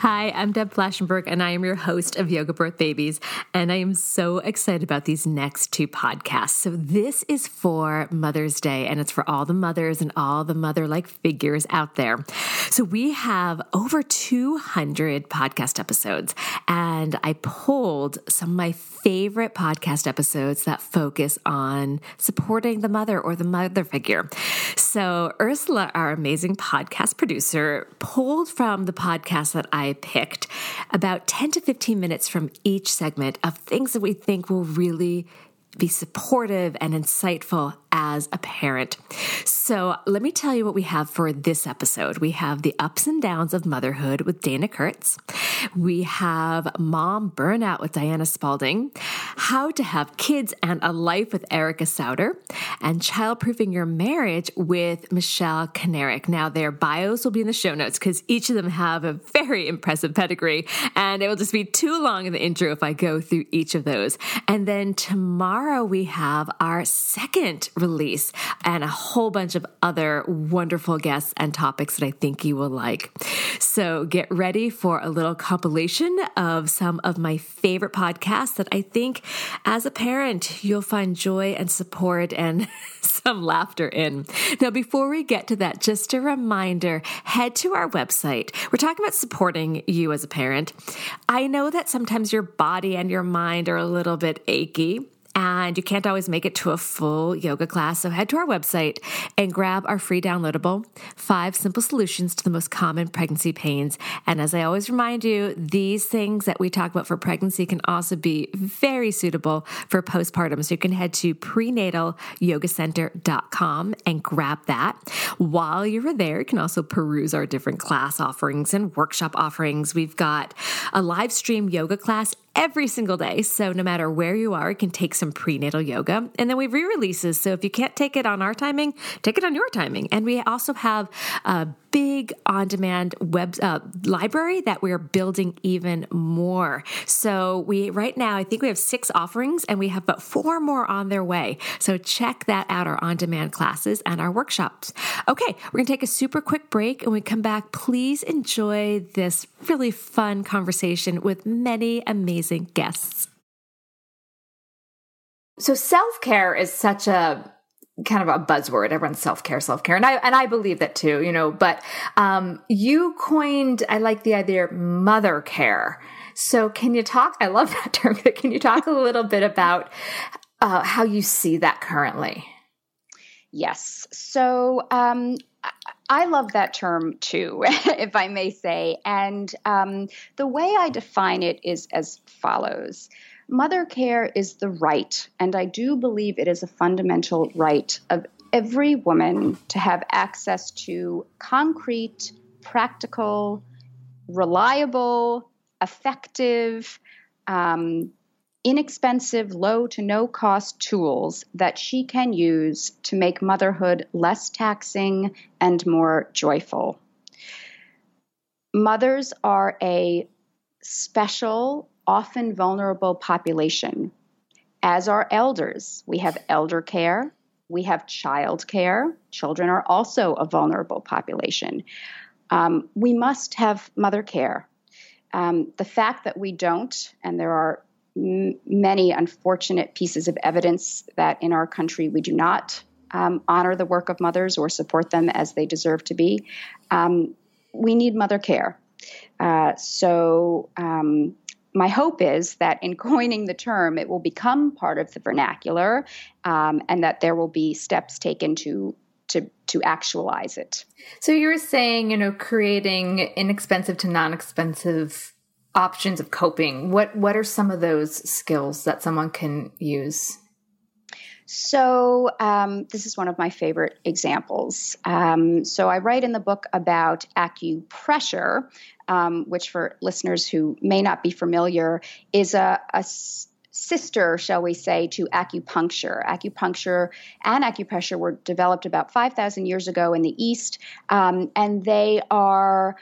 Hi, I'm Deb Flashenberg, and I am your host of Yoga Birth Babies. And I am so excited about these next two podcasts. So, this is for Mother's Day, and it's for all the mothers and all the mother like figures out there. So, we have over 200 podcast episodes, and I pulled some of my favorite podcast episodes that focus on supporting the mother or the mother figure. So, Ursula, our amazing podcast producer, pulled from the podcast that I picked about 10 to 15 minutes from each segment of things that we think will really be supportive and insightful as a parent. So, let me tell you what we have for this episode. We have the ups and downs of motherhood with Dana Kurtz. We have mom burnout with Diana Spalding, how to have kids and a life with Erica Sauter, and childproofing your marriage with Michelle Kanarick. Now, their bios will be in the show notes because each of them have a very impressive pedigree, and it will just be too long in the intro if I go through each of those. And then tomorrow we have our second release and a whole bunch of other wonderful guests and topics that I think you will like. So get ready for a little compilation of some of my favorite podcasts that I think as a parent you'll find joy and support and some laughter in. Now, before we get to that, just a reminder head to our website. We're talking about supporting you as a parent. I know that sometimes your body and your mind are a little bit achy and you can't always make it to a full yoga class. So head to our website and grab our free downloadable five simple solutions to the most common pregnancy pains. And as I always remind you, these things that we talk about for pregnancy can also be very suitable for postpartum. So you can head to prenatalyogacenter.com and grab that. While you're there, you can also peruse our different class offerings and workshop offerings. We've got a live stream yoga class every single day. So no matter where you are, you can take some prenatal yoga. And then we re releases. So if you can't take it on our timing, take it on your timing. And we also have a big on demand web uh, library that we're building even more. So we right now, I think we have six offerings and we have but four more on their way. So check that out our on demand classes and our workshops. Okay, we're going to take a super quick break and we come back, please enjoy this really fun conversation with many amazing guests. So self care is such a kind of a buzzword. Everyone's self care, self care, and I and I believe that too. You know, but um, you coined. I like the idea mother care. So can you talk? I love that term. Can you talk a little bit about uh, how you see that currently? Yes. So um, I love that term too, if I may say. And um, the way I define it is as follows Mother care is the right, and I do believe it is a fundamental right of every woman to have access to concrete, practical, reliable, effective, um, inexpensive, low to no cost tools that she can use to make motherhood less taxing and more joyful. Mothers are a special, often vulnerable population. as are elders. We have elder care, we have child care. Children are also a vulnerable population. Um, we must have mother care. Um, the fact that we don't, and there are m- many unfortunate pieces of evidence that in our country we do not um, honor the work of mothers or support them as they deserve to be, um, we need mother care. Uh, so, um, my hope is that in coining the term, it will become part of the vernacular, um, and that there will be steps taken to to to actualize it. So you were saying, you know, creating inexpensive to non-expensive options of coping. What what are some of those skills that someone can use? So, um, this is one of my favorite examples. Um, so, I write in the book about acupressure, um, which, for listeners who may not be familiar, is a, sister, shall we say, to acupuncture. Acupuncture and acupressure were developed about 5,000 years ago in the East, um, and they are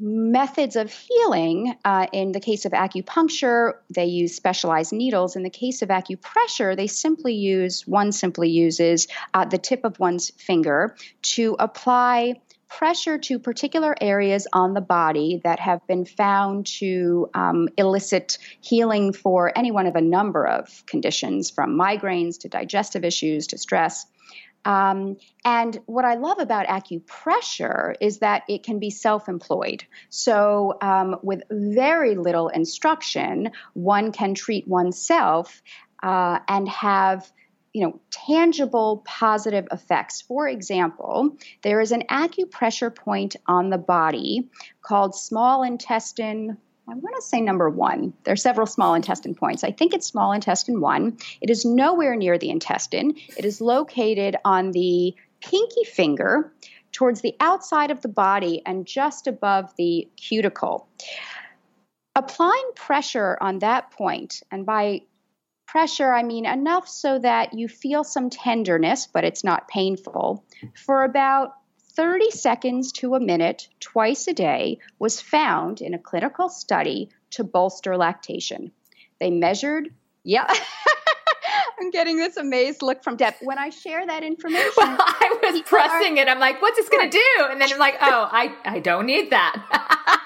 methods of healing. Uh, in the case of acupuncture, they use specialized needles. In the case of acupressure, they simply use, one simply uses uh, the tip of one's finger to apply pressure to particular areas on the body that have been found to um, elicit healing for any one of a number of conditions, from migraines to digestive issues to stress. Um, and what I love about acupressure is that it can be self employed. So, um, with very little instruction, one can treat oneself uh, and have you know tangible positive effects for example there is an acupressure point on the body called small intestine I want to say number one. There are several small intestine points. I think it's small intestine one. It is nowhere near the intestine. It is located on the pinky finger towards the outside of the body and just above the cuticle. Applying pressure on that point, and by pressure, I mean enough so that you feel some tenderness, but it's not painful, for about 30 seconds to a minute twice a day was found in a clinical study to bolster lactation. They measured, yeah. I'm getting this amazed look from Deb. When I share that information, well, I was pressing are, it. I'm like, what's this going to do? And then I'm like, oh, I, I don't need that.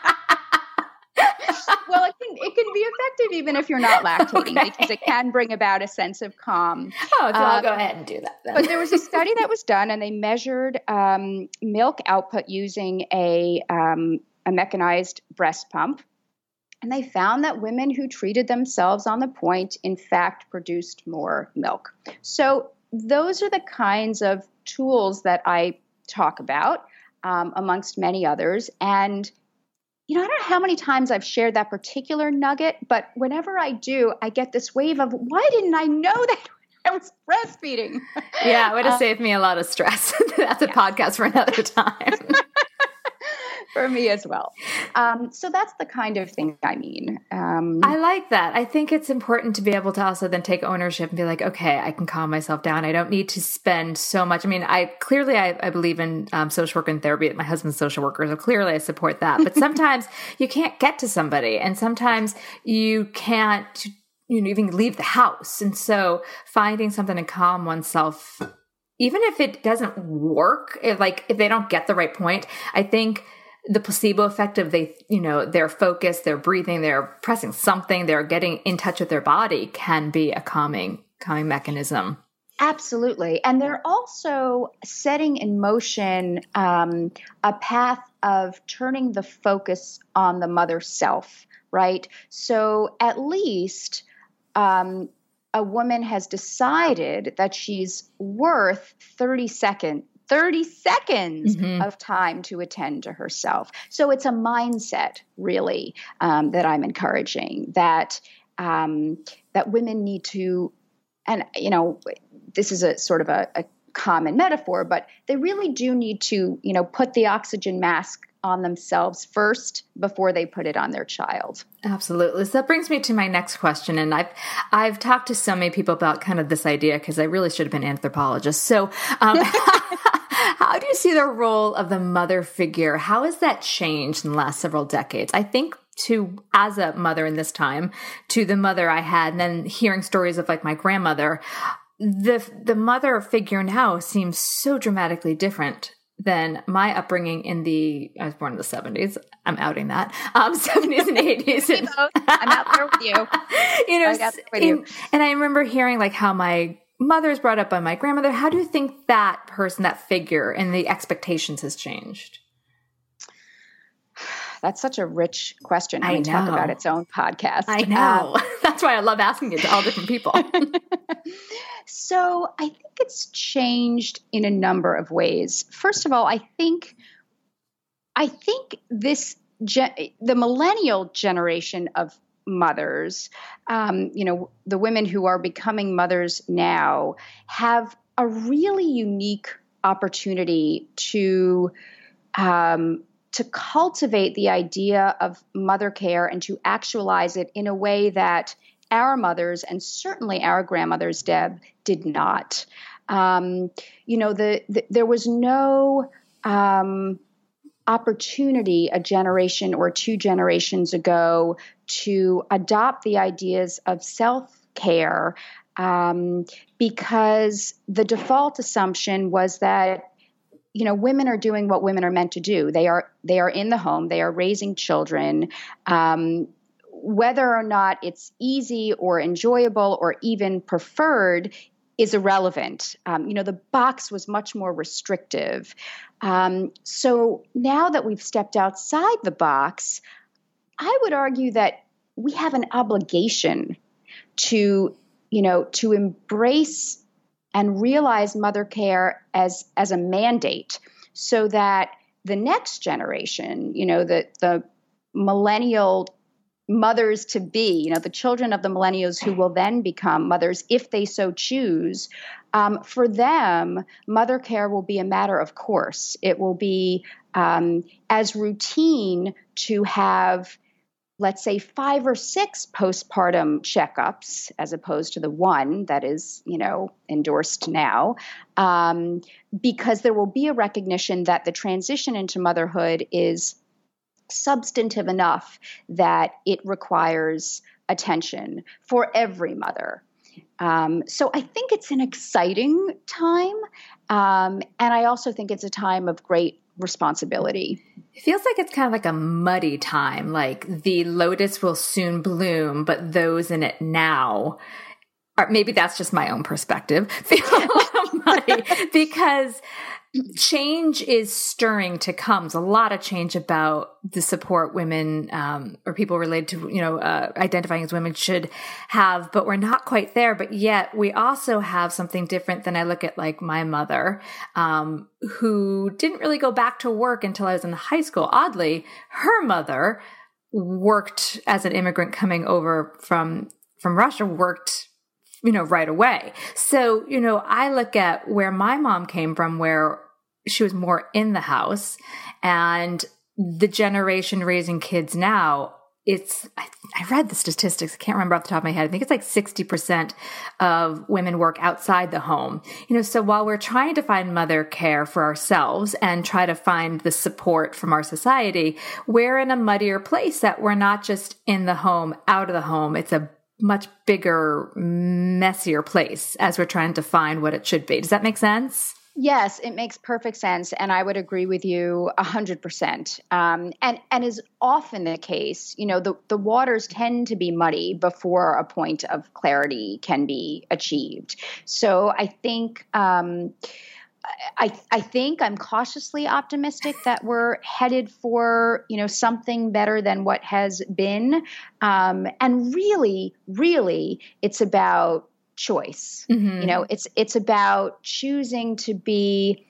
well, it can it can be effective even if you're not lactating okay. because it can bring about a sense of calm. Oh, so I'll go um, ahead and do that. Then. But there was a study that was done, and they measured um, milk output using a um, a mechanized breast pump. And they found that women who treated themselves on the point, in fact, produced more milk. So, those are the kinds of tools that I talk about, um, amongst many others. And you know, I don't know how many times I've shared that particular nugget, but whenever I do, I get this wave of, why didn't I know that I was breastfeeding? Yeah, it would have uh, saved me a lot of stress. That's a yeah. podcast for another time. For me as well. Um, so that's the kind of thing I mean. Um, I like that. I think it's important to be able to also then take ownership and be like, okay, I can calm myself down. I don't need to spend so much. I mean, I clearly I, I believe in um, social work and therapy. My husband's social worker, so clearly I support that. But sometimes you can't get to somebody, and sometimes you can't. You know, even leave the house, and so finding something to calm oneself even if it doesn't work if like if they don't get the right point i think the placebo effect of they you know their focus their breathing they're pressing something they're getting in touch with their body can be a calming calming mechanism. Absolutely. And they're also setting in motion um, a path of turning the focus on the mother self right? So at least um, a woman has decided that she's worth 30 seconds 30 seconds mm-hmm. of time to attend to herself. So it's a mindset, really, um, that I'm encouraging that um, that women need to, and you know, this is a sort of a, a common metaphor, but they really do need to, you know, put the oxygen mask on themselves first before they put it on their child. Absolutely. So that brings me to my next question and I've I've talked to so many people about kind of this idea because I really should have been an anthropologist. So um, How do you see the role of the mother figure? How has that changed in the last several decades? I think to as a mother in this time to the mother I had and then hearing stories of like my grandmother the the mother figure now seems so dramatically different than my upbringing in the I was born in the 70s. I'm outing that. Um 70s and 80s. I'm out there with you. you know, in, you. and I remember hearing like how my mother is brought up by my grandmother. How do you think that person, that figure and the expectations has changed? That's such a rich question. I, I talk about its own podcast. I know. Um, That's why I love asking it to all different people. so I think it's changed in a number of ways. First of all, I think I think this the millennial generation of mothers, um, you know, the women who are becoming mothers now, have a really unique opportunity to um, to cultivate the idea of mother care and to actualize it in a way that our mothers and certainly our grandmothers, Deb, did not. Um, you know, the, the, there was no um, opportunity a generation or two generations ago to adopt the ideas of self care um, because the default assumption was that you know women are doing what women are meant to do they are they are in the home they are raising children um, whether or not it's easy or enjoyable or even preferred is irrelevant. Um, you know, the box was much more restrictive. Um, so now that we've stepped outside the box, I would argue that we have an obligation to, you know, to embrace and realize mother care as as a mandate so that the next generation you know the the millennial mothers to be you know the children of the millennials who will then become mothers if they so choose um, for them mother care will be a matter of course. It will be um, as routine to have let's say five or six postpartum checkups as opposed to the one that is you know endorsed now um, because there will be a recognition that the transition into motherhood is substantive enough that it requires attention for every mother um, so I think it's an exciting time. Um, and I also think it's a time of great responsibility. It feels like it's kind of like a muddy time. Like the lotus will soon bloom, but those in it now, or maybe that's just my own perspective, because change is stirring to come. There's a lot of change about the support women um, or people related to, you know, uh, identifying as women should have, but we're not quite there. But yet we also have something different than I look at like my mother, um, who didn't really go back to work until I was in high school. Oddly, her mother worked as an immigrant coming over from from Russia, worked you know, right away. So, you know, I look at where my mom came from, where she was more in the house and the generation raising kids now it's I, I, read the statistics i can't remember off the top of my head i think it's like 60% of women work outside the home you know so while we're trying to find mother care for ourselves and try to find the support from our society we're in a muddier place that we're not just in the home out of the home it's a much bigger, messier place as we're trying to find what it should be. Does that make sense? Yes, it makes perfect sense, and I would agree with you hundred percent. Um, and and is often the case. You know, the the waters tend to be muddy before a point of clarity can be achieved. So I think. Um, I, I think I'm cautiously optimistic that we're headed for you know something better than what has been, um, and really, really, it's about choice. Mm-hmm. You know, it's it's about choosing to be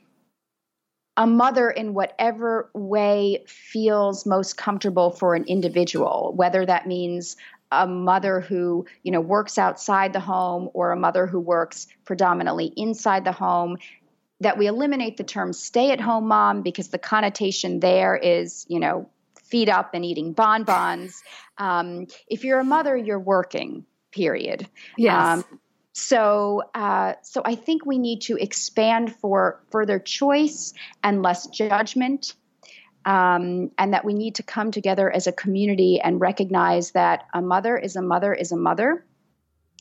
a mother in whatever way feels most comfortable for an individual, whether that means a mother who you know works outside the home or a mother who works predominantly inside the home that we eliminate the term stay at home mom because the connotation there is, you know, feed up and eating bonbons. Um, if you're a mother, you're working, period. Yes. Um, so, uh, so I think we need to expand for further choice and less judgment. um, and that we need to come together as a community and recognize that a mother is a mother is a mother,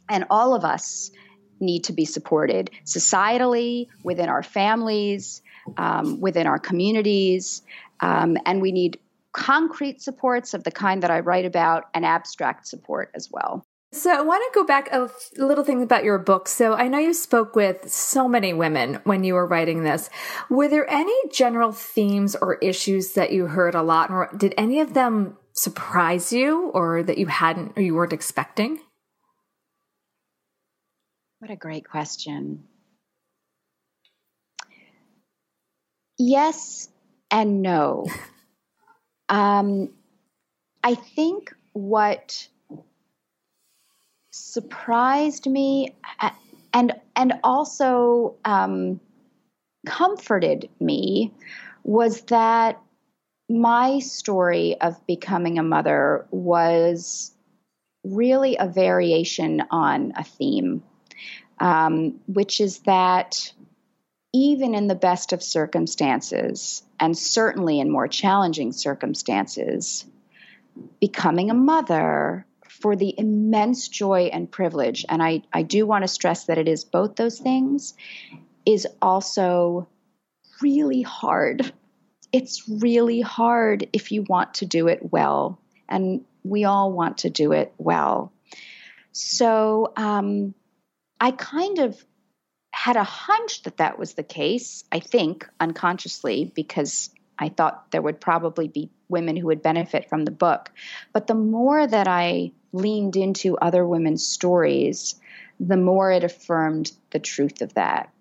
and all of us need to be supported societally, within our families, um, within our communities, um, and we need concrete supports of the kind that I write about and abstract support as well. So I want to go back a little thing about your book. So I know you spoke with so many women when you were writing this. Were there any general themes or issues that you heard a lot, or did any of them surprise you, or that you hadn't or you weren't expecting? What a great question. Yes and no. um, I think what surprised me and and also um, comforted me was that my story of becoming a mother was really a variation on a theme, um, which is that even in the best of circumstances, and certainly in more challenging circumstances, becoming a mother for the immense joy and privilege, and I, I do want to stress that it is both those things, is also really hard. It's really hard if you want to do it well, and we all want to do it well. So um, I kind of had a hunch that that was the case, I think, unconsciously, because I thought there would probably be women who would benefit from the book. But the more that I leaned into other women's stories, the more it affirmed the truth of that.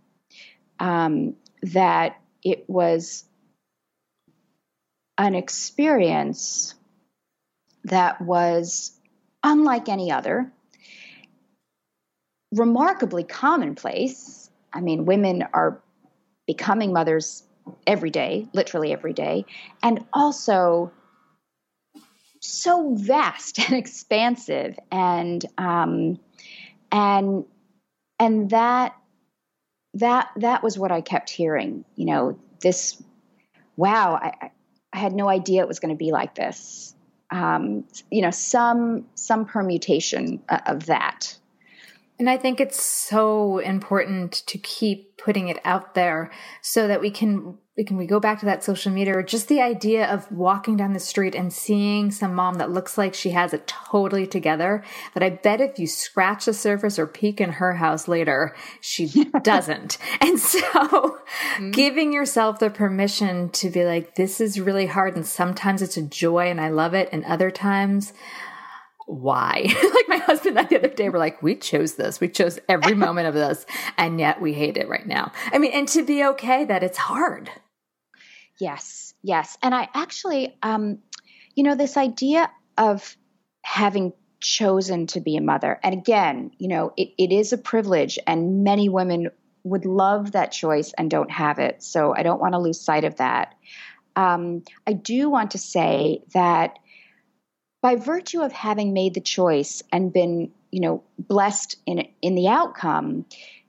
Um, that it was an experience that was unlike any other, remarkably commonplace. I mean, women are becoming mothers every day, literally every day, and also so vast and expansive and um, and and that that that was what I kept hearing. You know, this wow, I, I had no idea it was going to be like this. Um, you know, some some permutation of that. And I think it's so important to keep putting it out there so that we can we can we go back to that social media or just the idea of walking down the street and seeing some mom that looks like she has it totally together that I bet if you scratch the surface or peek in her house later, she doesn't. And so mm-hmm. giving yourself the permission to be like, this is really hard. And sometimes it's a joy and I love it. And other times, why? like my husband and I the other day were like, we chose this. We chose every moment of this. And yet we hate it right now. I mean, and to be okay that it's hard. Yes, yes. And I actually, um, you know, this idea of having chosen to be a mother, and again, you know, it, it is a privilege, and many women would love that choice and don't have it. So I don't want to lose sight of that. Um, I do want to say that by virtue of having made the choice and been, you know, blessed in in the outcome,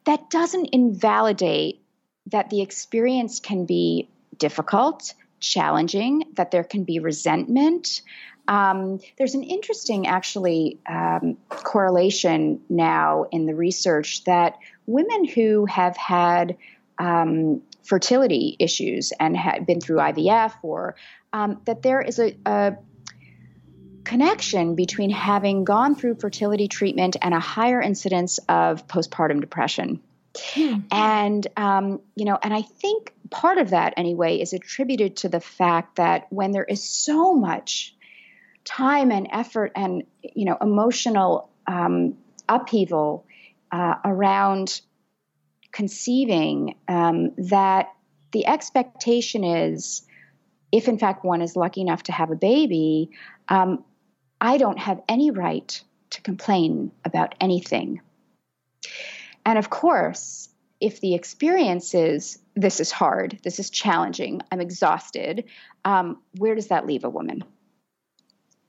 that doesn't invalidate that the experience can be difficult, challenging, that there can be resentment. Um, there's an interesting, actually, um, correlation now in the research that women who have had um, fertility issues and had been through IVF, or um, that there is a, a connection between having gone through fertility treatment and a higher incidence of postpartum depression. Hmm. And, um, you know, and I think part of that anyway is attributed to the fact that when there is so much time and effort and, you know, emotional um, upheaval uh, around conceiving, um, that the expectation is, if in fact one is lucky enough to have a baby, um, I don't have any right to complain about anything. And of course, if the experience is this is hard, this is challenging, I'm exhausted, um, where does that leave a woman?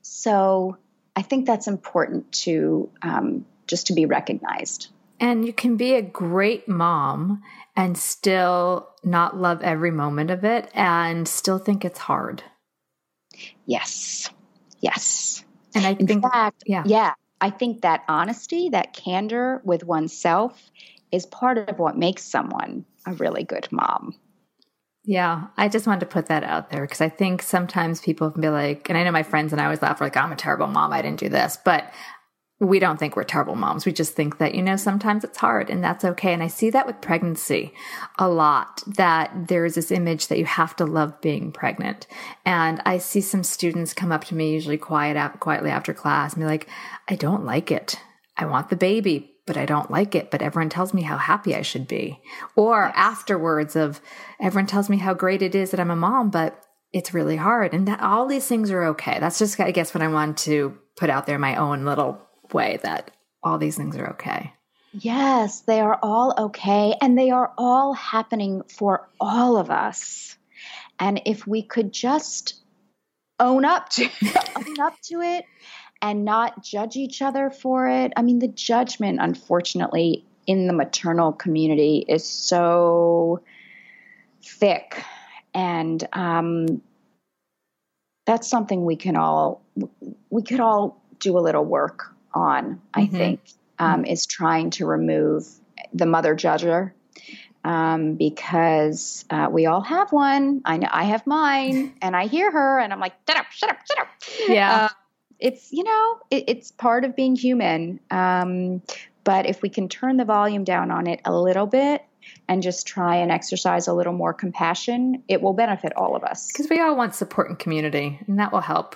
So I think that's important to um, just to be recognized. And you can be a great mom and still not love every moment of it and still think it's hard. Yes. Yes. And I In think, fact, yeah. yeah, I think that honesty, that candor with oneself is part of what makes someone a really good mom. Yeah, I just wanted to put that out there because I think sometimes people can be like, and I know my friends and I always laugh like, I'm a terrible mom. I didn't do this, but we don't think we're terrible moms. We just think that, you know, sometimes it's hard and that's okay. And I see that with pregnancy a lot that there's this image that you have to love being pregnant. And I see some students come up to me usually quiet out, quietly after class and be like, I don't like it. I want the baby, but I don't like it. But everyone tells me how happy I should be. Or afterwards of everyone tells me how great it is that I'm a mom, but it's really hard. And that all these things are okay. That's just, I guess, what I want to put out there my own little way that all these things are okay. Yes, they are all okay and they are all happening for all of us. And if we could just own up to own up to it and not judge each other for it. I mean, the judgment unfortunately in the maternal community is so thick and um, that's something we can all we could all do a little work on i Mhm. think um, is trying to remove the mother judger um, because uh, we all have one i know i have mine and i hear her and i'm like shut up shut up shut up Yeah. Uh, it's you know it, it's part of being human um, but if we can turn the volume down on it a little bit and just try and exercise a little more compassion it will benefit all of us Because we all want support and community, and that will help.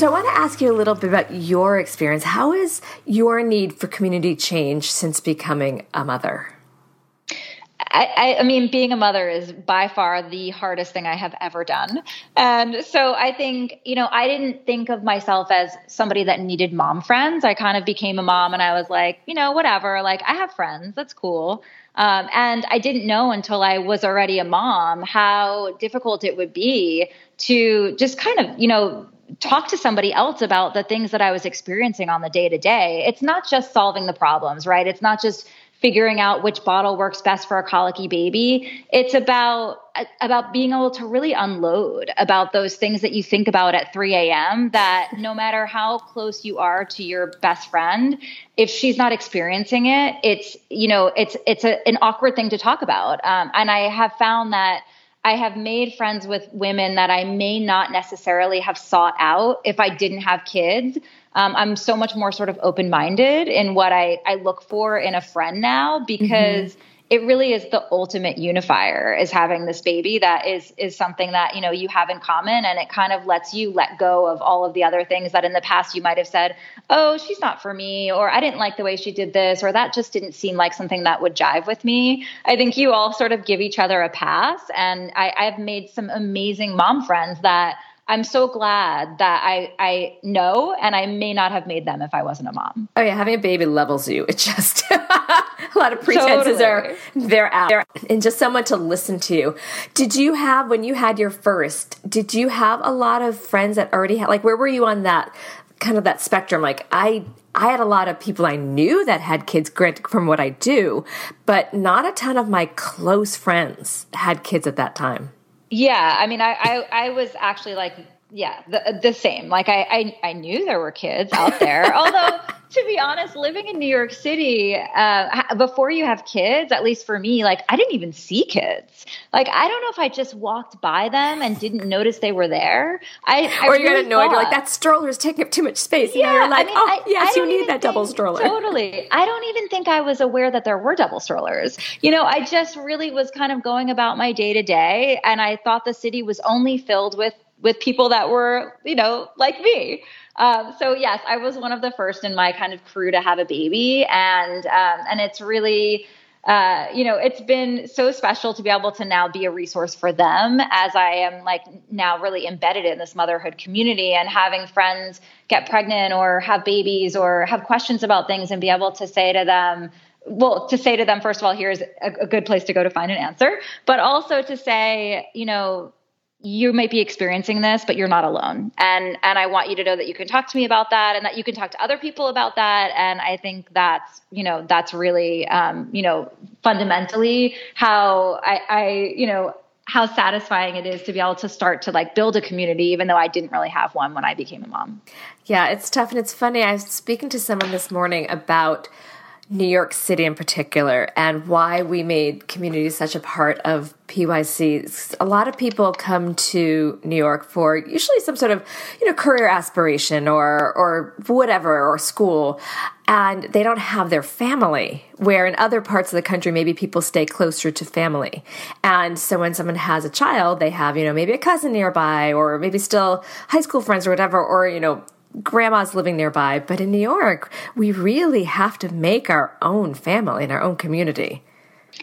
So I want to ask you a little bit about your experience. How has your need for community changed since becoming a mother? I, I, I mean, being a mother is by far the hardest thing I have ever done. And so I think, you know, I didn't think of myself as somebody that needed mom friends. I kind of became a mom and I was like, you know, whatever, like I have friends, that's cool. Um, and I didn't know until I was already a mom how difficult it would be to just kind of, you know, talk to somebody else about the things that I was experiencing on the day to day. It's not just solving the problems, right? It's not just figuring out which bottle works best for a colicky baby. It's about about being able to really unload about those things that you think about at 3 a.m. That no matter how close you are to your best friend, if she's not experiencing it, it's you know it's it's a, an awkward thing to talk about. Um, and I have found that. I have made friends with women that I may not necessarily have sought out if I didn't have kids. Um, I'm so much more sort of open minded in what I, I look for in a friend now because it really is the ultimate unifier is having this baby that is is something that you know you have in common and it kind of lets you let go of all of the other things that in the past you might have said oh she's not for me or i didn't like the way she did this or that just didn't seem like something that would jive with me i think you all sort of give each other a pass and I, i've made some amazing mom friends that I'm so glad that I I know and I may not have made them if I wasn't a mom. Oh yeah, having a baby levels you. It just a lot of pretenses Totally. are they're out there, and just someone to listen to. Did you have when you had your first? Did you have a lot of friends that already had? Like, where were you on that kind of that spectrum? Like, I I had a lot of people I knew that had kids, granted from what I do, but not a ton of my close friends had kids at that time. Yeah, I mean, I I, I was actually like, yeah, the the same. Like, I, I I knew there were kids out there. Although, to be honest, living in New York City, uh, before you have kids, at least for me, like I didn't even see kids. Like, I don't know if I just walked by them and didn't notice they were there. I, I or you got really annoyed. You're like, that stroller is taking up too much space. And Yeah, you're like, I mean, oh, I- yes, you need that double stroller. Totally. I don't even think I was aware that there were double strollers. You know, I just really was kind of going about my day to day, and I thought the city was only filled with with people that were, you know, like me. Um, so yes, I was one of the first in my kind of crew to have a baby, and um, and it's really. Uh, you know, it's been so special to be able to now be a resource for them as I am like now really embedded in this motherhood community and having friends get pregnant or have babies or have questions about things and be able to say to them, well, to say to them, first of all, here's a, a good place to go to find an answer, but also to say, you know, you might be experiencing this but you're not alone. And and i want you to know that you can talk to me about that and that you can talk to other people about that. And i think that's you know that's really um, you know fundamentally how i i you know how satisfying it is to be able to start to like build a community even though i didn't really have one when i became a mom. Yeah it's tough and it's funny. I was speaking to someone this morning about New York City in particular and why we made community such a part of PYC. A lot of people come to New York for usually some sort of, you know, career aspiration or or whatever or school and they don't have their family where in other parts of the country maybe people stay closer to family. And so when someone has a child, they have, you know, maybe a cousin nearby or maybe still high school friends or whatever or, you know, grandma's living nearby. But in New York, we really have to make our own family and our own community.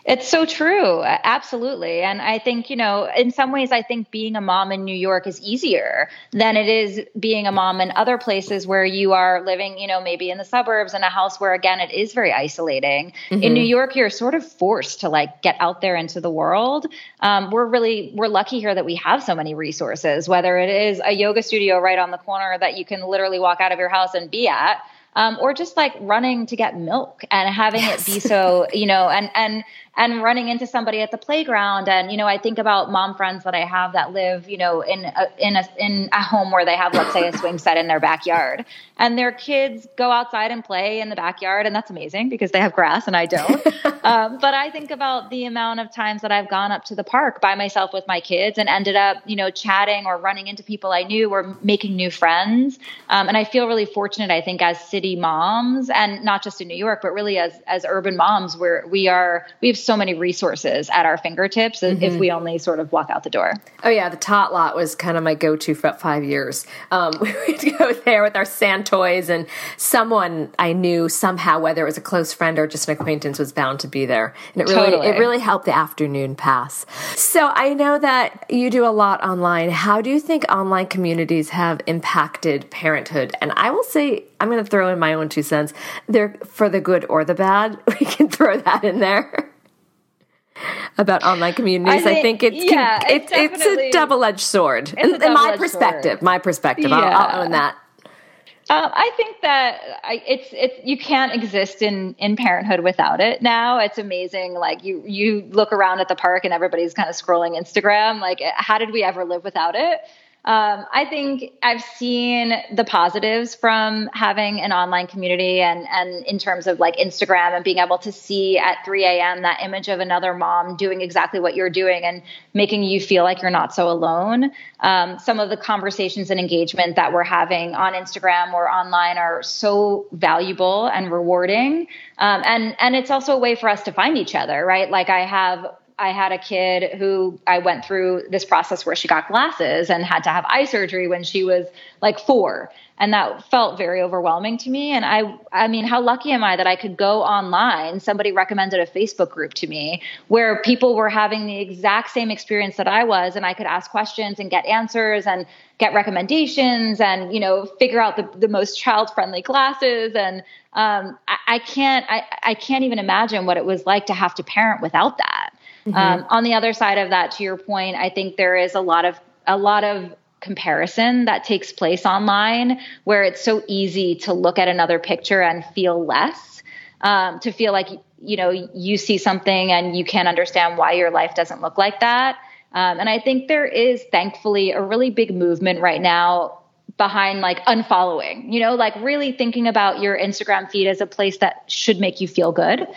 It's so true. Absolutely. And I think, you know, in some ways, I think being a mom in New York is easier than it is being a mom in other places where you are living, you know, maybe in the suburbs in a house where, again, it is very isolating. Mm-hmm. In New York, you're sort of forced to like get out there into the world. Um, we're really, we're lucky here that we have so many resources, whether it is a yoga studio right on the corner that you can literally walk out of your house and be at. Um, or just like running to get milk and having yes. it be so, you know, and and and running into somebody at the playground. And you know i think about mom friends that i have that live you know in a, in a in a home where they have let's say a swing set in their backyard. And their kids go outside and play in the backyard and that's amazing because they have grass and i don't. Um, but i think about the amount of times that i've gone up to the park by myself with my kids and ended up you know chatting or running into people i knew or making new friends. Um, and i feel really fortunate i think as city moms and not just in new york but really as as urban moms where we are we have so many resources at our fingertips mm-hmm. if we only sort of walk out the door. Oh yeah, the tot lot was kind of my go-to for five years. Um, we would go there with our sand toys, and someone I knew somehow, whether it was a close friend or just an acquaintance, was bound to be there, and it really totally. it really helped the afternoon pass. So I know that you do a lot online. How do you think online communities have impacted parenthood? And I will say I'm going to throw in my own two cents. They're for the good or the bad. We can throw that in there about online communities. I think, I think it's, yeah, it's, it's, a double edged sword. In, in my perspective, sword. my perspective, yeah. I'll, I'll, own that. Um, I think that I, it's it's you can't exist in in parenthood without it. Now it's amazing. Like you you look around at the park and everybody's kind of scrolling Instagram. Like how did we ever live without it? Um, I think I've seen the positives from having an online community and, and in terms of like Instagram and being able to see at 3 a.m. that image of another mom doing exactly what you're doing and making you feel like you're not so alone. Um, some of the conversations and engagement that we're having on Instagram or online are so valuable and rewarding. Um, and, and it's also a way for us to find each other, right? Like I have I had a kid who I went through this process where she got glasses and had to have eye surgery when she was like four. And that felt very overwhelming to me. And I, I mean, how lucky am I that I could go online? Somebody recommended a Facebook group to me where people were having the exact same experience that I was. And I could ask questions and get answers and get recommendations and, you know, figure out the, the most child friendly classes. And um, I, I can't, I, I can't even imagine what it was like to have to parent without that. Mm-hmm. Um, on the other side of that, to your point, I think there is a lot of a lot of comparison that takes place online where it's so easy to look at another picture and feel less um, to feel like you know you see something and you can't understand why your life doesn't look like that um, and i think there is thankfully a really big movement right now behind like unfollowing you know like really thinking about your instagram feed as a place that should make you feel good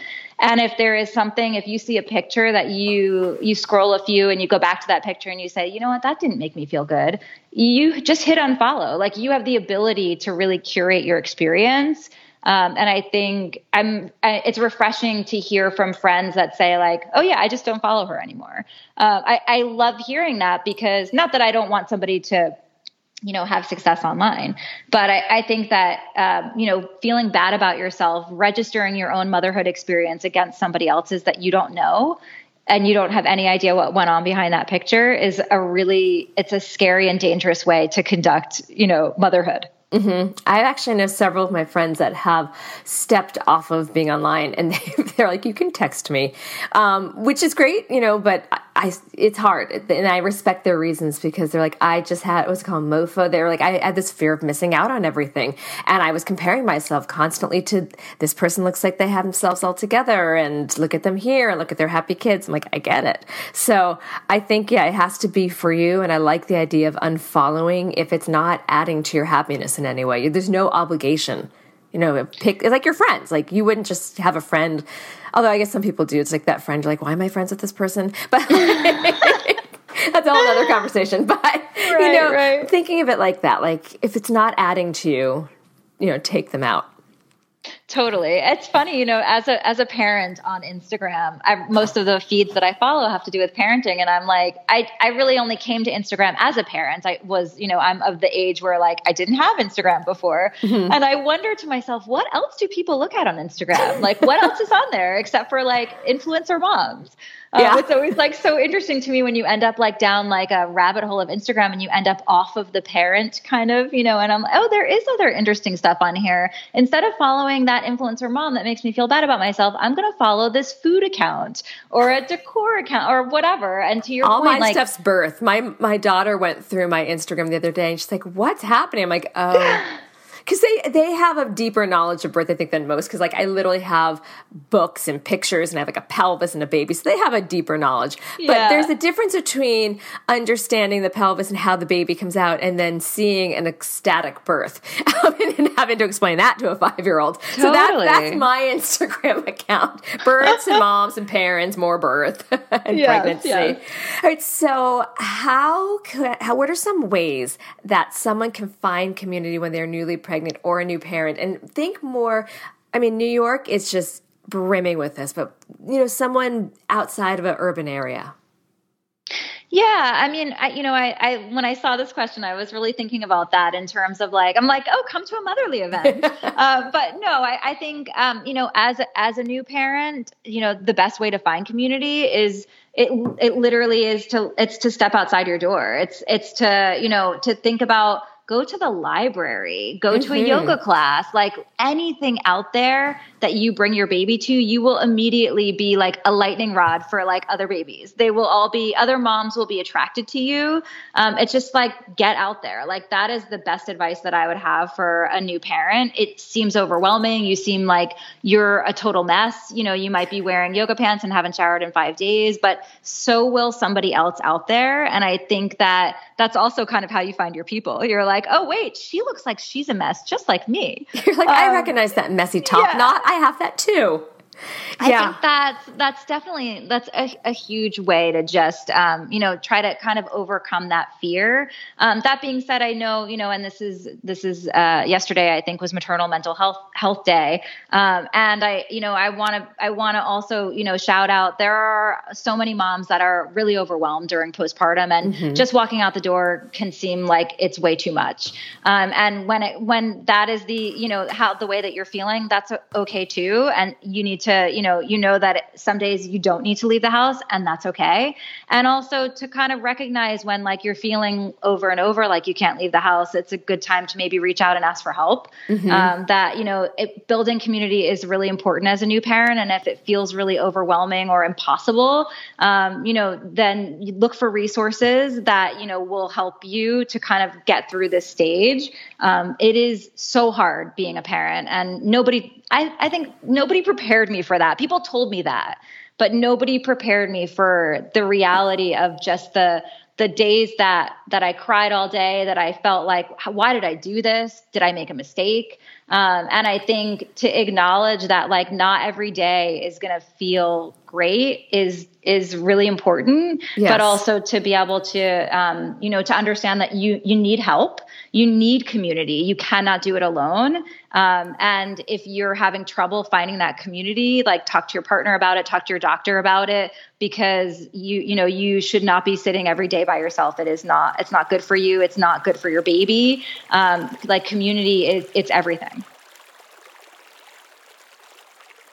and if there is something, if you see a picture that you you scroll a few and you go back to that picture and you say, you know what, that didn't make me feel good, you just hit unfollow. Like you have the ability to really curate your experience. Um, and I think I'm. I, it's refreshing to hear from friends that say like, "Oh yeah, I just don't follow her anymore." Uh, I, I love hearing that because not that I don't want somebody to you know have success online but i, I think that um, you know feeling bad about yourself registering your own motherhood experience against somebody else's that you don't know and you don't have any idea what went on behind that picture is a really it's a scary and dangerous way to conduct you know motherhood Mm-hmm. I actually know several of my friends that have stepped off of being online, and they, are like, "You can text me," um, which is great, you know. But I, it's hard, and I respect their reasons because they're like, "I just had what's called MOFA." They were like, "I had this fear of missing out on everything," and I was comparing myself constantly to this person. Looks like they have themselves all together, and look at them here, and look at their happy kids. I'm like, I get it. So I think, yeah, it has to be for you, and I like the idea of unfollowing if it's not adding to your happiness in any way. There's no obligation. You know, pick it's like your friends. Like you wouldn't just have a friend. Although I guess some people do. It's like that friend. Like, why am I friends with this person? But that's a whole other conversation. But right, you know, right. thinking of it like that, like if it's not adding to you, you know, take them out. Totally. It's funny, you know, as a as a parent on Instagram, I, most of the feeds that I follow have to do with parenting and I'm like I I really only came to Instagram as a parent. I was, you know, I'm of the age where like I didn't have Instagram before. Mm-hmm. And I wonder to myself, what else do people look at on Instagram? Like what else is on there except for like influencer moms? Um, yeah. it's always like so interesting to me when you end up like down like a rabbit hole of Instagram and you end up off of the parent kind of, you know, and I'm like, oh, there is other interesting stuff on here. Instead of following that influencer mom that makes me feel bad about myself, I'm going to follow this food account or a decor account or whatever. And to your all point, my like, stuff's birth. My my daughter went through my Instagram the other day and she's like, "What's happening?" I'm like, "Oh." because they they have a deeper knowledge of birth, I think, than most. Because like I literally have books and pictures, and I have like a pelvis and a baby, so they have a deeper knowledge. Yeah. But there's a difference between understanding the pelvis and how the baby comes out, and then seeing an ecstatic birth um, and having to explain that to a five year old. Totally. So that, that's my Instagram account: births and moms and parents, more birth and yes, pregnancy. Yes. All right. So how could how what are some ways that someone can find community when they're newly pregnant? Pregnant or a new parent and think more I mean New York is just brimming with this but you know someone outside of an urban area yeah, I mean, I, you know, I, I when I saw this question, I was really thinking about that in terms of like, I'm like, oh, come to a motherly event. uh, but no, I, I think, um, you know, as as a new parent, you know, the best way to find community is it it literally is to it's to step outside your door. It's it's to you know to think about go to the library, go mm-hmm. to a mm-hmm. yoga class, like anything out there that you bring your baby to, you will immediately be like a lightning rod for like other babies. They will all be, other moms will be attracted to you. Um, it's just like get out there. Like that is the best advice that I would have for a new parent. It seems overwhelming. You seem like you're a total mess. You know, you might be wearing yoga pants and haven't showered in five days, but so will somebody else out there. And I think that that's also kind of how you find your people. You're like, oh, wait, she looks like she's a mess, just like me. You're like, um, I recognize that messy top yeah. knot. I have that too. I yeah. think that's that's definitely that's a, a huge way to just um, you know try to kind of overcome that fear. Um, that being said, I know you know, and this is this is uh, yesterday I think was Maternal Mental Health Health Day, um, and I you know I want to I want to also you know shout out there are so many moms that are really overwhelmed during postpartum, and mm-hmm. just walking out the door can seem like it's way too much. Um, and when it when that is the you know how the way that you're feeling, that's okay too, and you need to to, you know, you know that some days you don't need to leave the house and that's okay. And also to kind of recognize when like you're feeling over and over like you can't leave the house, it's a good time to maybe reach out and ask for help. Mm-hmm. Um, that, you know, it, building community is really important as a new parent. And if it feels really overwhelming or impossible, um, you know, then you look for resources that, you know, will help you to kind of get through this stage. Um, it is so hard being a parent and nobody I, I think nobody prepared me for that. People told me that, but nobody prepared me for the reality of just the the days that that I cried all day, that I felt like, why did I do this? Did I make a mistake? Um, and I think to acknowledge that like not every day is going to feel great is is really important Yes. but also to be able to um, you know to understand that you you need help you need community you cannot do it alone um, and if you're having trouble finding that community like talk to your partner about it talk to your doctor about it because you you know you should not be sitting every day by yourself it is not it's not good for you it's not good for your baby um, like community is it's everything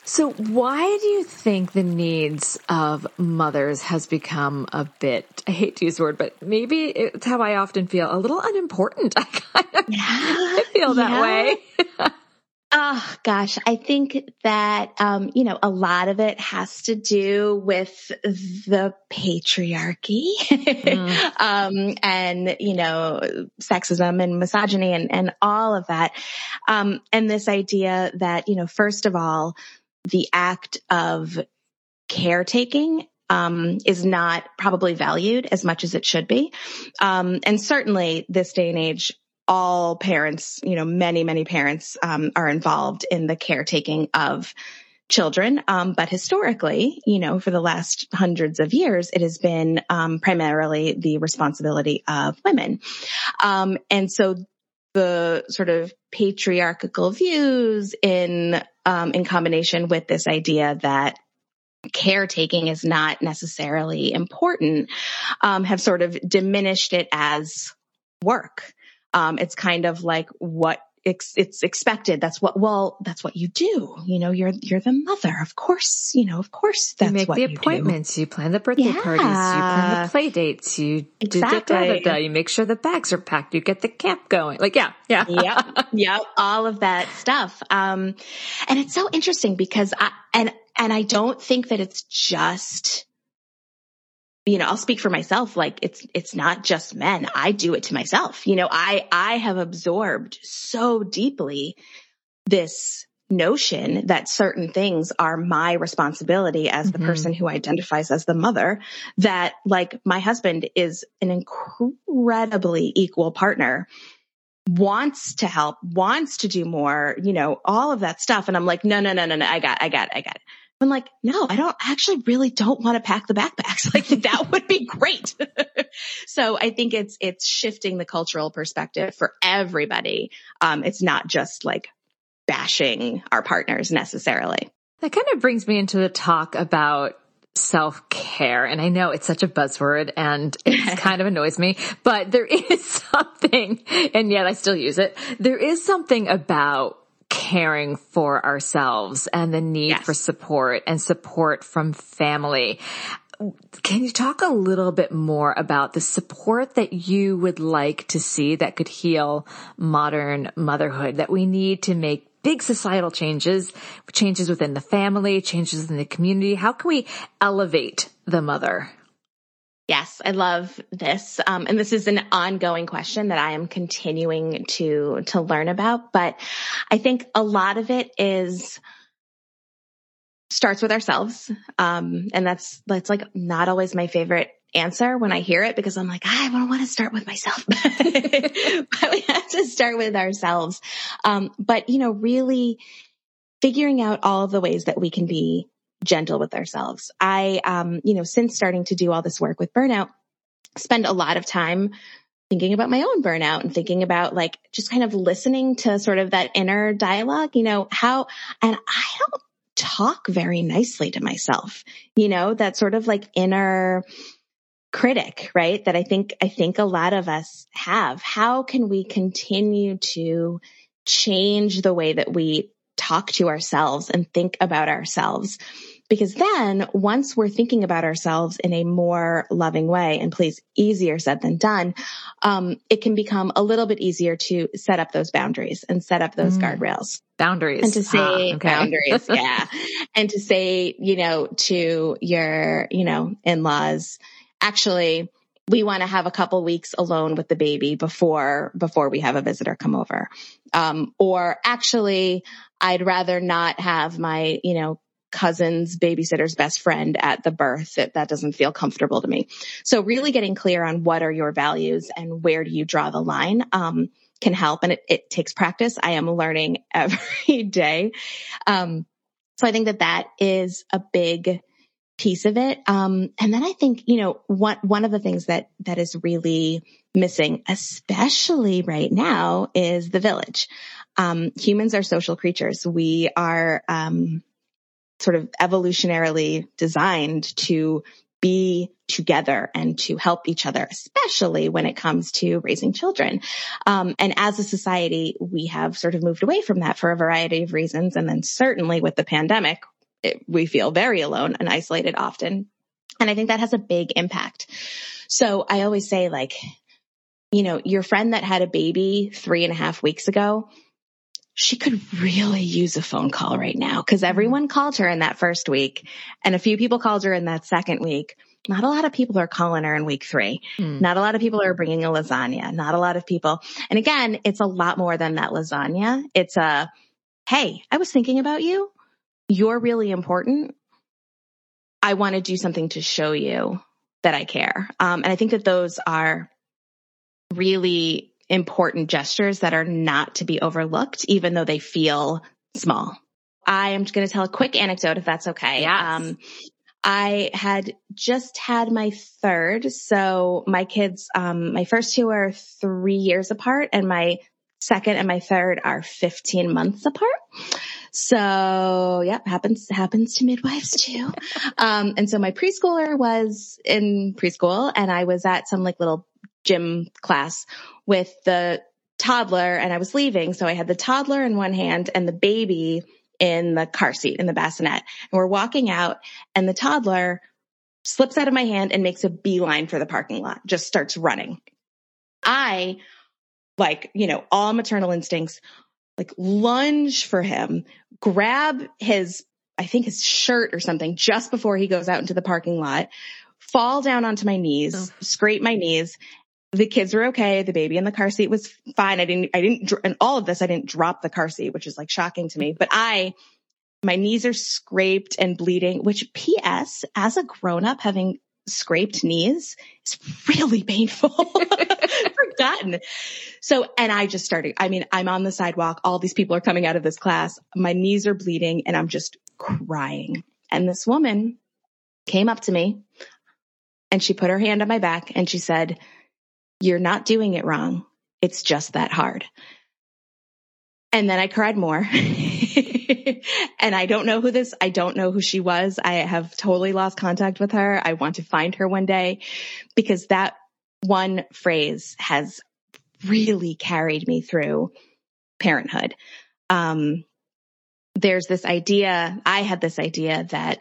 So, why do you think the needs of mothers has become a bit, I hate to use the word, but maybe it's how I often feel, a little unimportant? I kind of I feel that Yeah. way. Oh gosh, I think that um, you know a lot of it has to do with the patriarchy, um, and you know sexism and misogyny and and all of that, um, and this idea that you know first of all, the act of caretaking um, is not probably valued as much as it should be, um, and certainly this day and age all parents, you know, many, many parents um, are involved in the caretaking of children. Um, but historically, you know, for the last hundreds of years, it has been um, primarily the responsibility of women. Um, and so the sort of patriarchal views in um, in combination with this idea that caretaking is not necessarily important um, have sort of diminished it as work um, it's kind of like what ex- it's expected. That's what, well, that's what you do. You know, you're, you're the mother. Of course, you know, of course that's you make the you do. appointments, you, plan the birthday parties, you plan the play dates, you do da, da, da, Exactly. da, you make sure the bags are packed, you get the camp going. Like, yeah, yeah. yep, yep, all of that stuff. Um, and it's so interesting because I, and, and I don't think that it's just, you know, I'll speak for myself. Like it's, it's not just men. I do it to myself. You know, I, I have absorbed so deeply this notion that certain things are my responsibility as the Mhm. person who identifies as the mother that like my husband is an incredibly equal partner wants to help, wants to do more, you know, all of that stuff. And I'm like, no, no, no, no, no. I got, I got, I got it. I'm like, no, I don't actually really don't want to pack the backpacks. Like that would be great. so I think it's, it's shifting the cultural perspective for everybody. Um, it's not just like bashing our partners necessarily. That kind of brings me into the talk about self care. And I know it's such a buzzword and it kind of annoys me, but there is something, and yet I still use it. There is something about caring for ourselves and the need Yes. for support and support from family. Can you talk a little bit more about the support that you would like to see that could heal modern motherhood that we need to make big societal changes, changes within the family, changes in the community? How can we elevate the mother? Yes, I love this. Um, and this is an ongoing question that I am continuing to, to learn about. But I think a lot of it is starts with ourselves. Um, and that's, that's like not always my favorite answer when I hear it because I'm like, I don't want to start with myself, but we have to start with ourselves. Um, but you know, really figuring out all of the ways that we can be gentle with ourselves. I, um, you know, since starting to do all this work with burnout, spend a lot of time thinking about my own burnout and thinking about like just kind of listening to sort of that inner dialogue, you know, how, and I don't talk very nicely to myself, you know, that sort of like inner critic, right? That I think, I think a lot of us have. How can we continue to change the way that we talk to ourselves and think about ourselves? Because then once we're thinking about ourselves in a more loving way, and please easier said than done, um, it can become a little bit easier to set up those boundaries and set up those Mm. guardrails Boundaries. and to say Ah, okay. boundaries. yeah. And to say, you know, to your, you know, in-laws, actually, we want to have a couple weeks alone with the baby before, before we have a visitor come over. Um, or actually, I'd rather not have my, you know, cousin's babysitter's best friend at the birth. That, that doesn't feel comfortable to me. So really getting clear on what are your values and where do you draw the line? Um, can help and it, it takes practice. I am learning every day. Um, so I think that that is a big piece of it. Um, and then I think, you know, one, one of the things that, that is really missing, especially right now is the village. Um, humans are social creatures. We are, um, sort of evolutionarily designed to be together and to help each other, especially when it comes to raising children. Um, and as a society, we have sort of moved away from that for a variety of reasons. And then certainly with the pandemic, it, we feel very alone and isolated often. And I think that has a big impact. So I always say like, you know, your friend that had a baby three and a half weeks ago, she could really use a phone call right now because mm-hmm. everyone called her in that first week and a few people called her in that second week. Not a lot of people are calling her in week three. Mm. Not a lot of people are bringing a lasagna. Not a lot of people. And again, it's a lot more than that lasagna. It's a, Hey, I was thinking about you. You're really important. I want to do something to show you that I care. Um, and I think that those are really important gestures that are not to be overlooked, even though they feel small. I am going to tell a quick anecdote if that's okay. Yeah. Um, I had just had my third. So my kids, um, my first two are three years apart and my second and my third are 15 months apart. So yeah, happens, happens to midwives too. um, and so my preschooler was in preschool and I was at some like little gym class with the toddler and I was leaving. So I had the toddler in one hand and the baby in the car seat in the bassinet. And we're walking out and the toddler slips out of my hand and makes a beeline for the parking lot, just starts running. I like, you know, all maternal instincts, like lunge for him, grab his, I think his shirt or something just before he goes out into the parking lot, fall down onto my knees, oh. scrape my knees the kids were okay. The baby in the car seat was fine. I didn't, I didn't, and all of this, I didn't drop the car seat, which is like shocking to me, but I, my knees are scraped and bleeding, which PS, as a grown up having scraped knees is really painful. Forgotten. So, and I just started, I mean, I'm on the sidewalk. All these people are coming out of this class. My knees are bleeding and I'm just crying. And this woman came up to me and she put her hand on my back and she said, you're not doing it wrong. It's just that hard. And then I cried more. and I don't know who this, I don't know who she was. I have totally lost contact with her. I want to find her one day because that one phrase has really carried me through parenthood. Um, there's this idea, I had this idea that,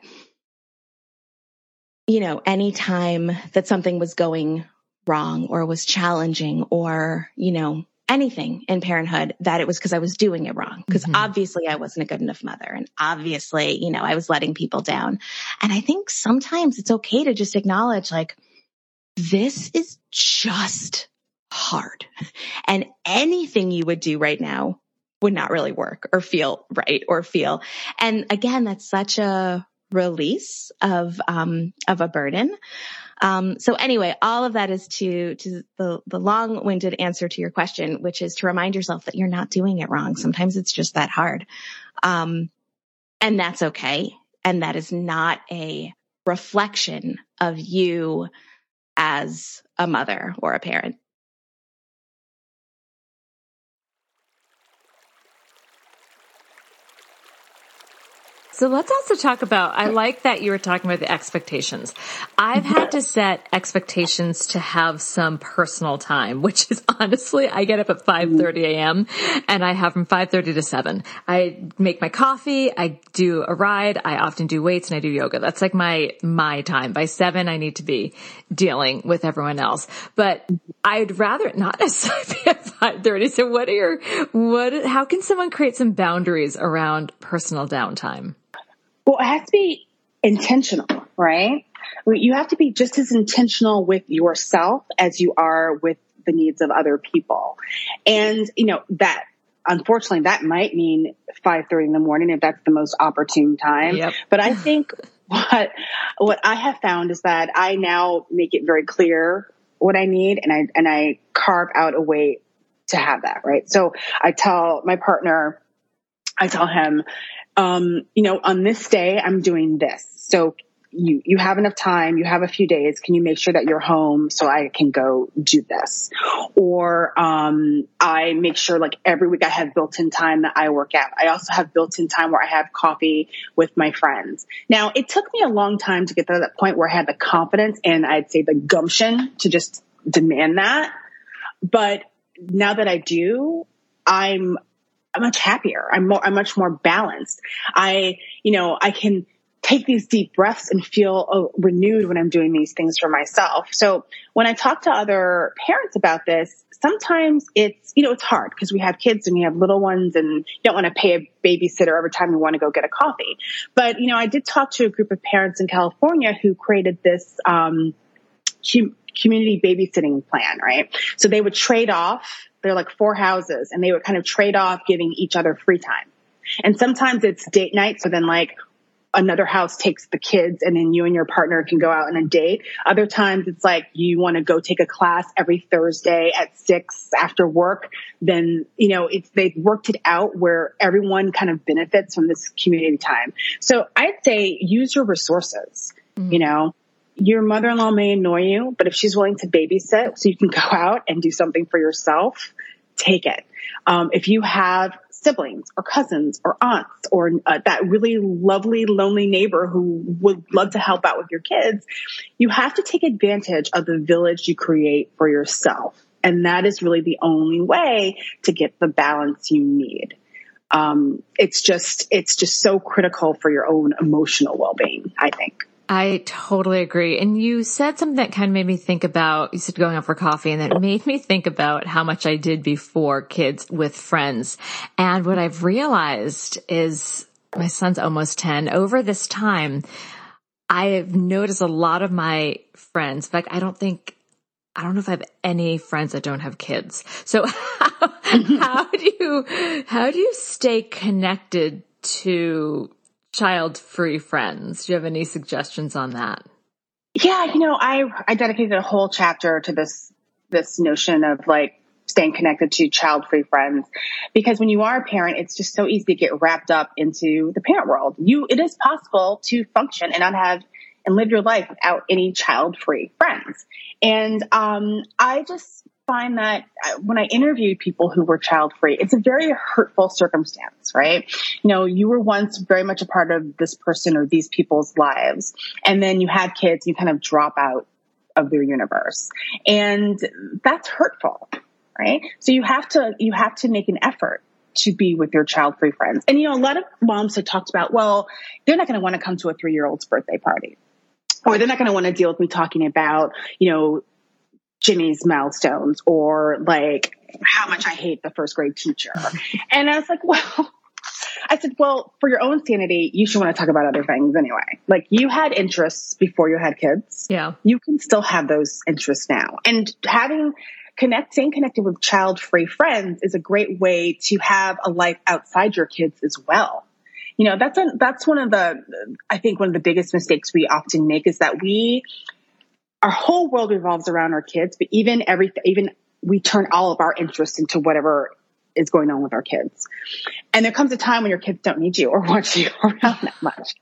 you know, anytime that something was going wrong or was challenging or, you know, anything in parenthood that it was because I was doing it wrong. Because mm-hmm. obviously I wasn't a good enough mother. And obviously, you know, I was letting people down. And I think sometimes it's okay to just acknowledge like, this is just hard. And anything you would do right now would not really work or feel right or feel. And again, that's such a release of, um, of a burden. Um, so anyway, all of that is to, to the, the long-winded answer to your question, which is to remind yourself that you're not doing it wrong. Sometimes it's just that hard. Um, and that's okay. And that is not a reflection of you as a mother or a parent. So let's also talk about, I like that you were talking about the expectations. I've had to set expectations to have some personal time, which is honestly, I get up at 5.30 a.m. and I have from 5.30 to 7. I make my coffee, I do a ride, I often do weights and I do yoga. That's like my, my time. By 7, I need to be dealing with everyone else. But I'd rather not necessarily be at 5.30. So what are your, what, how can someone create some boundaries around personal downtime? Well, it has to be intentional, right? You have to be just as intentional with yourself as you are with the needs of other people. And, you know, that unfortunately that might mean 5.30 in the morning if that's the most opportune time. Yep. But I think what, what I have found is that I now make it very clear what I need and I, and I carve out a way to have that, right? So I tell my partner, I tell him, um, you know, on this day, I'm doing this. So you, you have enough time, you have a few days, can you make sure that you're home so I can go do this? Or, um, I make sure like every week I have built-in time that I work out. I also have built-in time where I have coffee with my friends. Now, it took me a long time to get to that point where I had the confidence and I'd say the gumption to just demand that. But now that I do, I'm, I'm much happier. I'm more, I'm much more balanced. I, you know, I can, take these deep breaths and feel uh, renewed when I'm doing these things for myself. So when I talk to other parents about this, sometimes it's, you know, it's hard because we have kids and we have little ones and don't want to pay a babysitter every time we want to go get a coffee. But, you know, I did talk to a group of parents in California who created this, um, community babysitting plan, right? So they would trade off, they're like four houses and they would kind of trade off giving each other free time. And sometimes it's date night. So then like another house takes the kids and then you and your partner can go out on a date. Other times it's like you want to go take a class every Thursday at six after work. Then, you know, it's, they've worked it out where everyone kind of benefits from this community time. So I'd say use your resources, mm-hmm. you know, your mother-in-law may annoy you, but if she's willing to babysit so you can go out and do something for yourself, take it. Um, if you have siblings or cousins or aunts or uh, that really lovely, lonely neighbor who would love to help out with your kids, you have to take advantage of the village you create for yourself. And that is really the only way to get the balance you need. Um, it's just, it's just so critical for your own emotional well-being, I think. I totally agree. And you said something that kind of made me think about, you said going out for coffee and that made me think about how much I did before kids with friends. And what I've realized is my son's almost 10. Over this time, I have noticed a lot of my friends, in fact, I don't think, I don't know if I have any friends that don't have kids. So how, how do you, how do you stay connected to child free friends. Do you have any suggestions on that? Yeah, you know, I I dedicated a whole chapter to this this notion of like staying connected to child free friends because when you are a parent it's just so easy to get wrapped up into the parent world you it is possible to function and not have and live your life without any child free friends and um, i just find that uh, when I interview people who were child free, it's a very hurtful circumstance, right? You know, you were once very much a part of this person or these people's lives, and then you have kids, you kind of drop out of their universe. And that's hurtful, right? So you have to, you have to make an effort to be with your child free friends. And you know, a lot of moms have talked about, well, they're not going to want to come to a three year old's birthday party. Or they're not going to want to deal with me talking about, you know, Jimmy's milestones or like how much I hate the first grade teacher. and I was like, well, I said, well, for your own sanity, you should want to talk about other things anyway. Like you had interests before you had kids. Yeah. You can still have those interests now. And having connect, staying connected with child free friends is a great way to have a life outside your kids as well. You know, that's a, that's one of the, I think one of the biggest mistakes we often make is that we our whole world revolves around our kids, but even everything, even we turn all of our interests into whatever is going on with our kids. And there comes a time when your kids don't need you or want you around that much.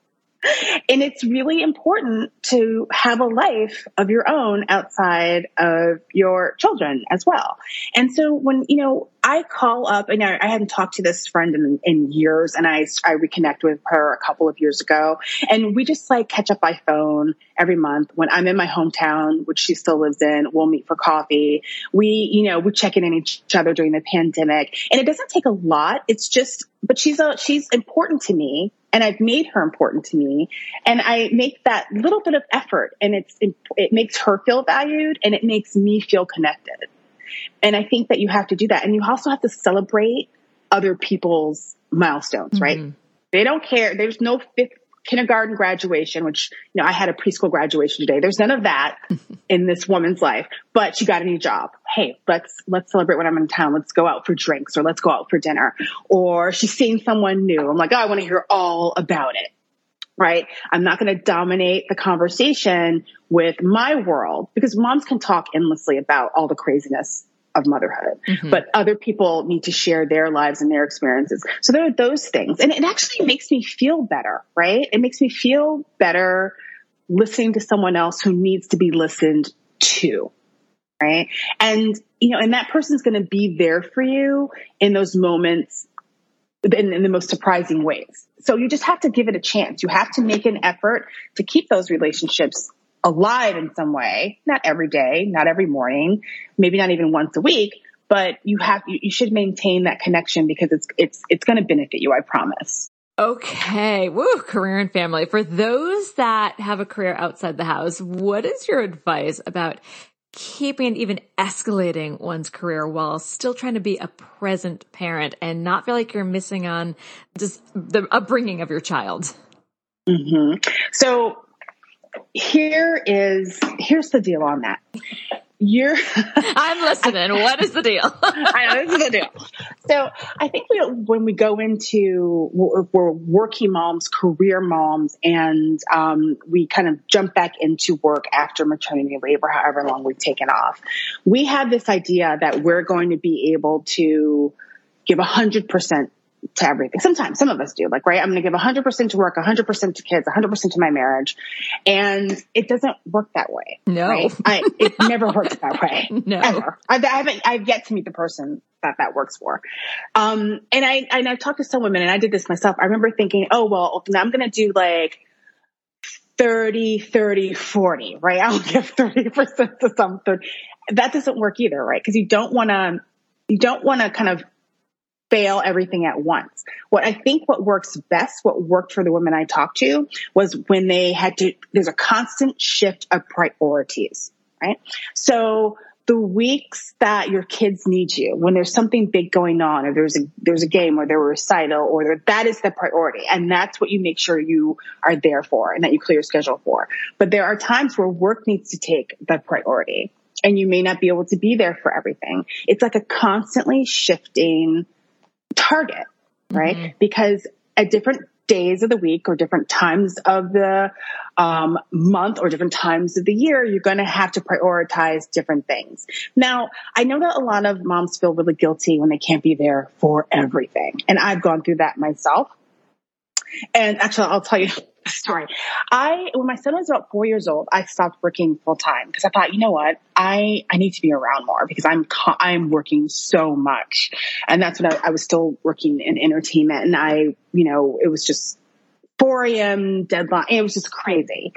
And it's really important to have a life of your own outside of your children as well. And so when, you know, I call up and I, I hadn't talked to this friend in, in years and I, I reconnect with her a couple of years ago and we just like catch up by phone every month when I'm in my hometown, which she still lives in. We'll meet for coffee. We, you know, we check in on each other during the pandemic and it doesn't take a lot. It's just, but she's a, she's important to me and I've made her important to me. And I make that little bit of effort and it's, it makes her feel valued and it makes me feel connected. And I think that you have to do that. And you also have to celebrate other people's milestones, mm-hmm. right? They don't care. There's no fifth kindergarten graduation, which, you know, I had a preschool graduation today. There's none of that in this woman's life, but she got a new job. Hey, let's, let's celebrate when I'm in town. Let's go out for drinks or let's go out for dinner. Or she's seeing someone new. I'm like, oh, I want to hear all about it. Right. I'm not going to dominate the conversation with my world because moms can talk endlessly about all the craziness of motherhood, mm-hmm. but other people need to share their lives and their experiences. So there are those things. And it actually makes me feel better, right? It makes me feel better listening to someone else who needs to be listened to. Right. And, you know, and that person's going to be there for you in those moments in, in, the most surprising ways. So you just have to give it a chance. You have to make an effort to keep those relationships alive in some way. Not every day, not every morning, maybe not even once a week, but you have, you, you should maintain that connection because it's, it's, it's going to benefit you. I promise. Okay. Woo, career and family. For those that have a career outside the house, what is your advice about keeping and even escalating one's career while still trying to be a present parent and not feel like you're missing on just the upbringing of your child? Mm-hmm. So here is, here's the deal on that you're I'm listening. what is the deal? I know this is the deal. So I think we, when we go into we're working moms, career moms, and um, we kind of jump back into work after maternity leave or however long we've taken off, we have this idea that we're going to be able to give a hundred percent to everything. Sometimes some of us do like, right. I'm going to give 100% to work, 100% to kids, 100% to my marriage. And it doesn't work that way. No, right? I, it never works that way. No, ever. I, I, haven't, I've yet to meet the person that that works for. Um, and I, and I've talked to some women and I did this myself. I remember thinking, oh, well, I'm going to do like 30, 30, 40, right? I'll give 30% to something. That doesn't work either, right? Cause you don't want to, you don't want to kind of fail everything at once. What I think what works best, what worked for the women I talked to was when they had to, there's a constant shift of priorities, right? So the weeks that your kids need you, when there's something big going on, or there's a there's a game, or there's a recital, or that is the priority, and that's what you make sure you are there for, and that you clear your schedule for. But there are times where work needs to take the priority, and you may not be able to be there for everything. It's like a constantly shifting target, right? Mm-hmm. Because at different days of the week or different times of the um, month or different times of the year, you're going to have to prioritize different things. Now, I know that a lot of moms feel really guilty when they can't be there for everything. And I've gone through that myself. And actually, I'll tell you story. I, when my son was about four years old, I stopped working full time because I thought, you know what? I, I need to be around more because I'm, I'm working so much. And that's when I, I was still working in entertainment and I, you know, it was just 4 a.m. deadline. It was just crazy.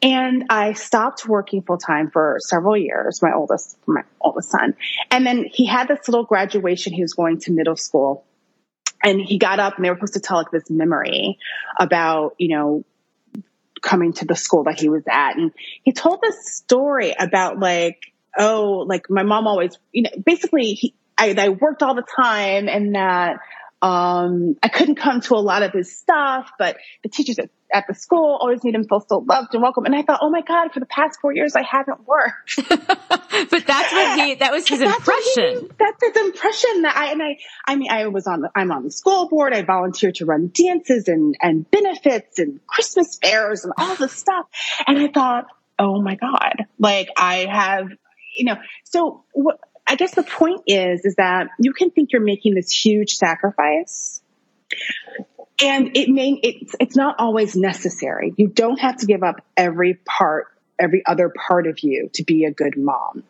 And I stopped working full time for several years, my oldest, my oldest son. And then he had this little graduation. He was going to middle school and he got up and they were supposed to tell like this memory about, you know, coming to the school that he was at. And he told this story about like, oh, like my mom always, you know, basically he, I, I worked all the time and that, um, I couldn't come to a lot of his stuff, but the teachers at, at the school always made him feel so loved and welcome. And I thought, oh my God, for the past four years, I haven't worked. but that's what he, that was his that's impression. He, that's his impression that I, and I, I mean, I was on the, I'm on the school board. I volunteer to run dances and, and benefits and Christmas fairs and all this stuff. And I thought, oh my God, like I have, you know, so what, I guess the point is, is that you can think you're making this huge sacrifice and it may, it's, it's not always necessary. You don't have to give up every part, every other part of you to be a good mom.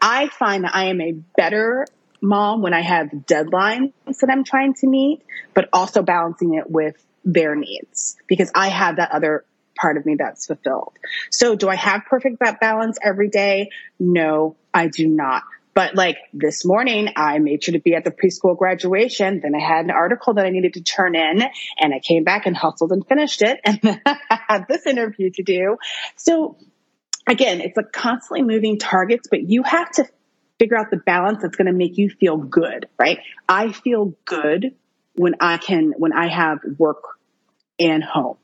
I find that I am a better mom when I have deadlines that I'm trying to meet, but also balancing it with their needs because I have that other part of me that's fulfilled. So do I have perfect that balance every day? No, I do not. But like this morning, I made sure to be at the preschool graduation. Then I had an article that I needed to turn in and I came back and hustled and finished it. And then I had this interview to do. So again, it's like constantly moving targets, but you have to figure out the balance that's going to make you feel good, right? I feel good when I can, when I have work and home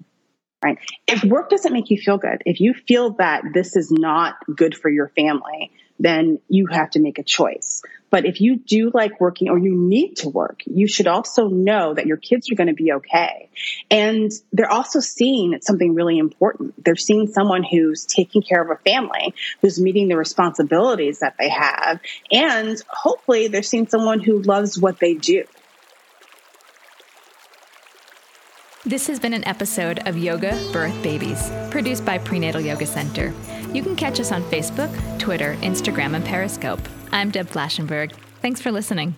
right? If work doesn't make you feel good, if you feel that this is not good for your family, then you have to make a choice. But if you do like working or you need to work, you should also know that your kids are going to be okay. And they're also seeing something really important. They're seeing someone who's taking care of a family, who's meeting the responsibilities that they have. And hopefully they're seeing someone who loves what they do. This has been an episode of Yoga Birth Babies, produced by Prenatal Yoga Center. You can catch us on Facebook, Twitter, Instagram, and Periscope. I'm Deb Flashenberg. Thanks for listening.